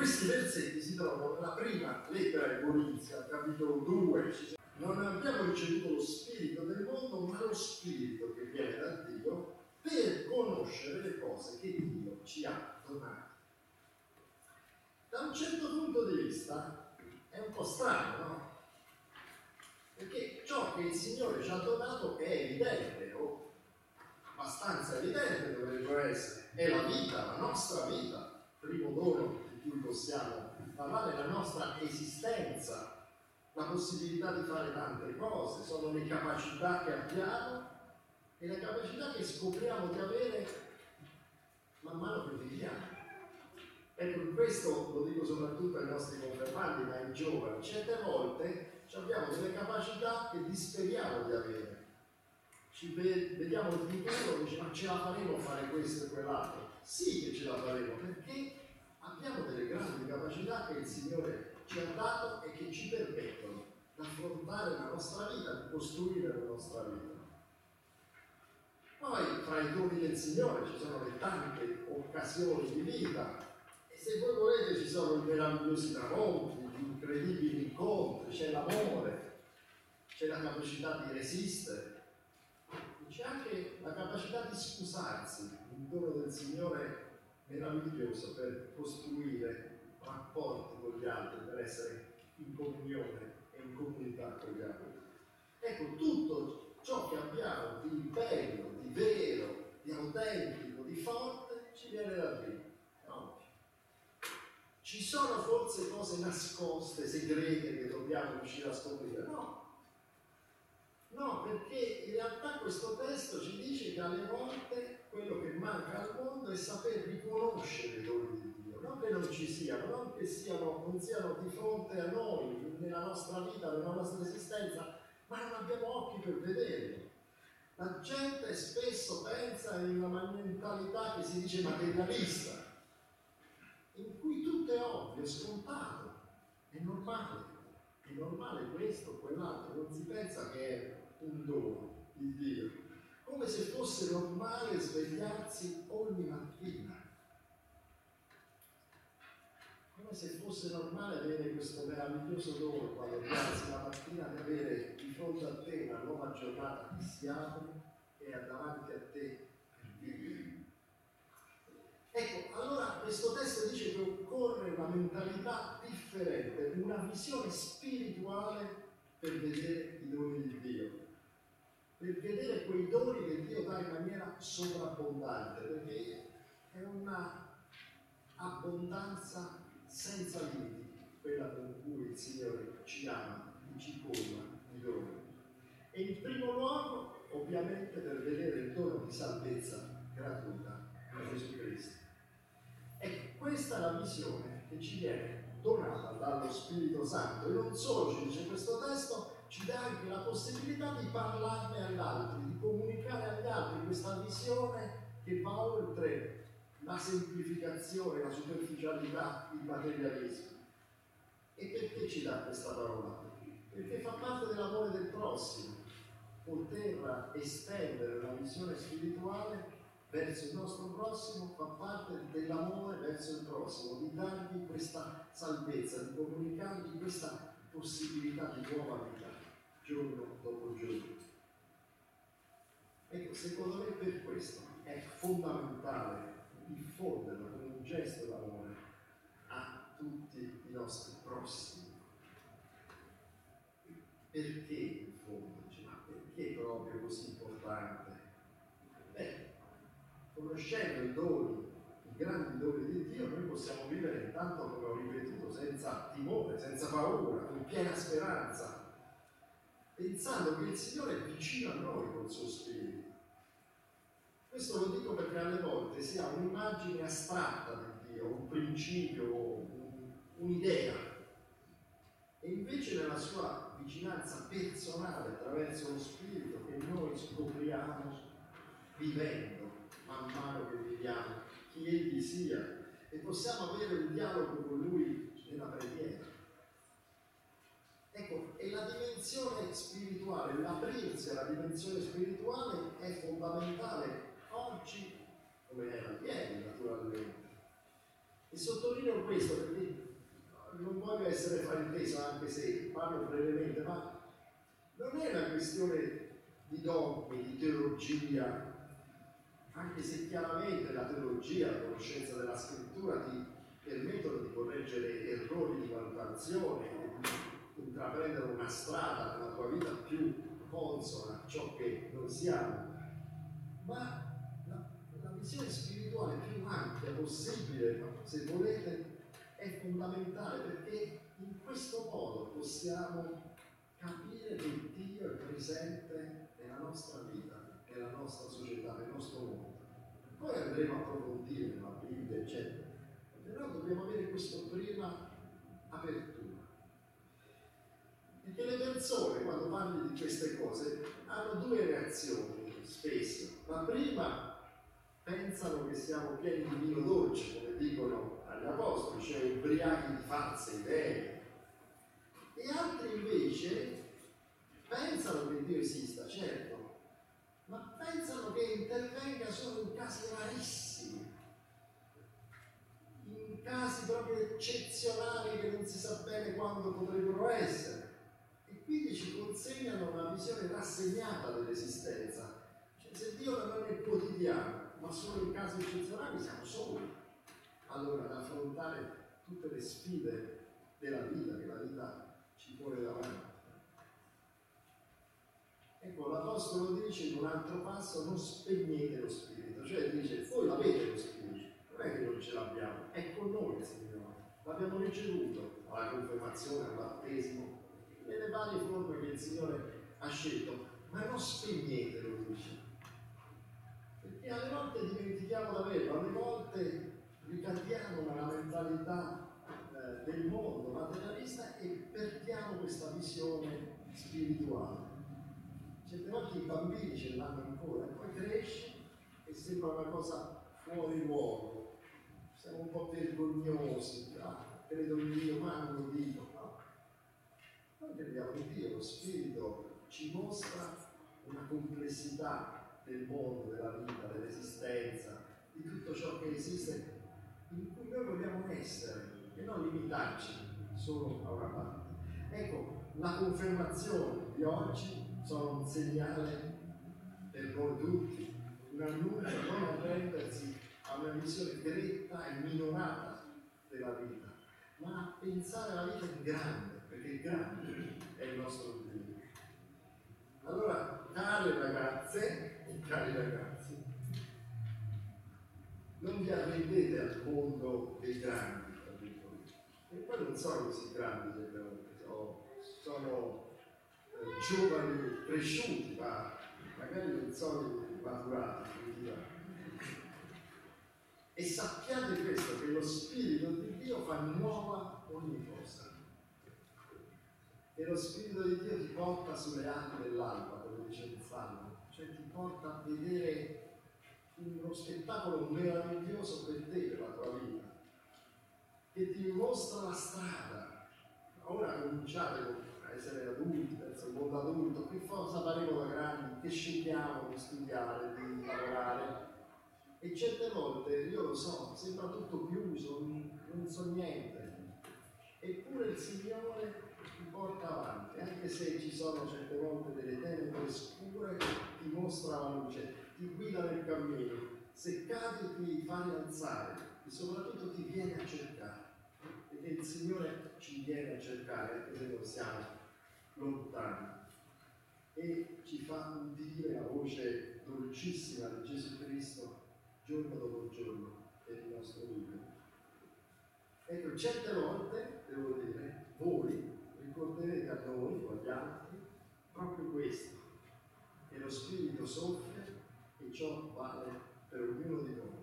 questi versetti si trovano nella prima lettera ai Corinzi, al capitolo 2. Non abbiamo ricevuto lo spirito del mondo, ma lo spirito che viene da Dio per conoscere le cose che Dio ci ha donato. Da un certo punto di vista è un po' strano, no? Perché ciò che il Signore ci ha donato è evidente, o abbastanza evidente dovrebbe essere, è la vita, la nostra vita, primo dono cui possiamo parlare, la nostra esistenza, la possibilità di fare tante cose, sono le capacità che abbiamo e le capacità che scopriamo di avere man mano che viviamo. Ecco, questo lo dico soprattutto ai nostri confermati, ma ai giovani, certe volte abbiamo delle capacità che disperiamo di avere. Ci vediamo il futuro e diciamo ma ce la faremo a fare questo e quell'altro. Sì che ce la faremo perché abbiamo delle grandi capacità che il Signore ci ha dato e che ci permettono di affrontare la nostra vita, di costruire la nostra vita. Poi fra i doni del Signore ci sono le tante occasioni di vita. E se voi volete ci sono i meravigliosi tramonti, incredibili incontri, c'è l'amore, c'è la capacità di resistere, c'è anche la capacità di scusarsi, un dono del Signore meraviglioso per costruire rapporti con gli altri, per essere in comunione e in comunità con gli altri. Ecco, tutto ciò che abbiamo di bello, di vero, di autentico, di forte, ci viene da Dio. Ci sono forse cose nascoste, segrete che dobbiamo riuscire a scoprire? No. No, perché in realtà questo testo ci dice che alle volte quello che manca al mondo è saper riconoscere i doni di Dio, non che non ci siano, non che siano, non siano di fronte a noi, nella nostra vita, nella nostra esistenza, ma non abbiamo occhi per vederli. La gente spesso pensa in una mentalità che si dice materialista, in cui tutto è ovvio, è scontato, è normale, è normale questo, quell'altro, non si pensa che è un dono di Dio, come se fosse normale svegliarsi ogni mattina, come se fosse normale avere questo meraviglioso dono quando alzi la mattina di avere di fronte a te una nuova giornata che si apre e davanti a te per vivere. Ecco, allora questo testo dice che occorre una mentalità differente, una visione spirituale per vedere i doni di Dio, per vedere quei doni che Dio dà in maniera sovrabbondante, perché è una abbondanza senza limiti, quella con cui il Signore ci ama e ci colma di doni. E in primo luogo, ovviamente, per vedere il dono di salvezza gratuita di Gesù Cristo. Ecco, questa è la visione che ci viene donata dallo Spirito Santo e non solo ci dice questo testo, ci dà anche la possibilità di parlarne agli altri, di comunicare agli altri questa visione che va oltre la semplificazione, la superficialità, il materialismo. E perché ci dà questa parola? Perché fa parte dell'amore del prossimo, poter estendere una visione spirituale verso il nostro prossimo fa parte dell'amore verso il prossimo, di dargli questa salvezza, di comunicargli questa possibilità di nuova vita giorno dopo giorno. Ecco, secondo me per questo è fondamentale diffonderlo come un gesto d'amore a tutti i nostri prossimi. Perché in fondo? Ma perché è proprio così importante? Beh, conoscendo i doni, i grandi doni di Dio, noi possiamo vivere intanto, come ho ripetuto, senza timore, senza paura, con piena speranza, pensando che il Signore è vicino a noi col suo Spirito. Questo lo dico perché alle volte si ha un'immagine astratta di Dio, un principio, un'idea, e invece nella sua vicinanza personale attraverso lo Spirito che noi scopriamo vivendo man mano che viviamo, chi egli sia, e possiamo avere un dialogo con lui nella preghiera. Ecco, e la dimensione spirituale, l'aprirsi alla dimensione spirituale è fondamentale oggi, come era ieri naturalmente. E sottolineo questo perché non voglio essere frainteso anche se parlo brevemente, ma non è una questione di dogmi, di teologia, anche se chiaramente la teologia, la conoscenza della scrittura ti permettono di correggere errori di valutazione, di intraprendere una strada nella tua vita più consona a ciò che noi siamo, ma la, la visione spirituale più ampia possibile, se volete, è fondamentale perché in questo modo possiamo capire che Dio è presente nella nostra vita, nella nostra società, nel nostro mondo. Poi andremo a approfondire la Bibbia, eccetera. Però dobbiamo avere questa prima apertura. Perché le persone, quando parli di queste cose, hanno due reazioni spesso. La prima pensano che siamo pieni di vino dolce, come dicono agli apostoli, cioè ubriachi di false idee. E altri invece pensano che Dio esista, certo, ma pensano che intervenga solo in casi rarissimi, in casi proprio eccezionali che non si sa bene quando potrebbero essere. Consegnano una visione rassegnata dell'esistenza. Cioè, se Dio non è quotidiano, ma solo in casi eccezionali siamo soli. Allora, ad affrontare tutte le sfide della vita, che la vita ci pone davanti. Ecco, l'Apostolo dice in un altro passo non spegnete lo spirito, cioè dice voi l'avete lo spirito, non è che non ce l'abbiamo, è con noi il Signore, l'abbiamo ricevuto alla confermazione, al battesimo, varie forme che il Signore ha scelto, ma non spegnetelo, dice. Perché alle volte dimentichiamo davvero, alle volte ricadiamo nella mentalità eh, del mondo materialista e perdiamo questa visione spirituale. Certe volte i bambini ce l'hanno ancora, poi cresce e sembra una cosa fuori luogo, siamo un po' vergognosi, ah, credo in Dio, ma non lo dico. No? Noi crediamo in Dio, lo Spirito ci mostra una complessità del mondo, della vita, dell'esistenza, di tutto ciò che esiste, in cui noi vogliamo essere e non limitarci solo a una parte. Ecco, la confermazione di oggi sono un segnale per voi tutti, un annuncio non arrendersi a una visione gretta e minorata della vita, ma a pensare alla vita in grande, perché grande è il nostro Dio. Allora, care ragazze e cari ragazzi, non vi arrendete al mondo dei grandi, e poi non sono così grandi sono giovani cresciuti, ma magari non sono maturati. E sappiate questo, che lo Spirito di Dio fa nuova ogni cosa. E lo Spirito di Dio ti porta sulle acque dell'alba, come dice il Salmo, cioè ti porta a vedere uno spettacolo meraviglioso per te, per la tua vita, che ti mostra la strada. Ora cominciate con essere adulti, verso il mondo adulto, che cosa faremo da grandi, che scegliamo di studiare, di lavorare. E certe volte, io lo so, sembra tutto chiuso, non so niente. Eppure il Signore ti porta avanti, anche se ci sono certe volte delle tenebre scure, ti mostra la luce, ti guida nel cammino. Se cadi ti fa rialzare e soprattutto ti viene a cercare. Perché il Signore ci viene a cercare, anche se non siamo lontani e ci fa udire la voce dolcissima di Gesù Cristo giorno dopo giorno per il nostro vita. Ecco, certe volte, devo dire, voi ricorderete a noi o agli altri proprio questo, che lo Spirito soffia e ciò vale per ognuno di noi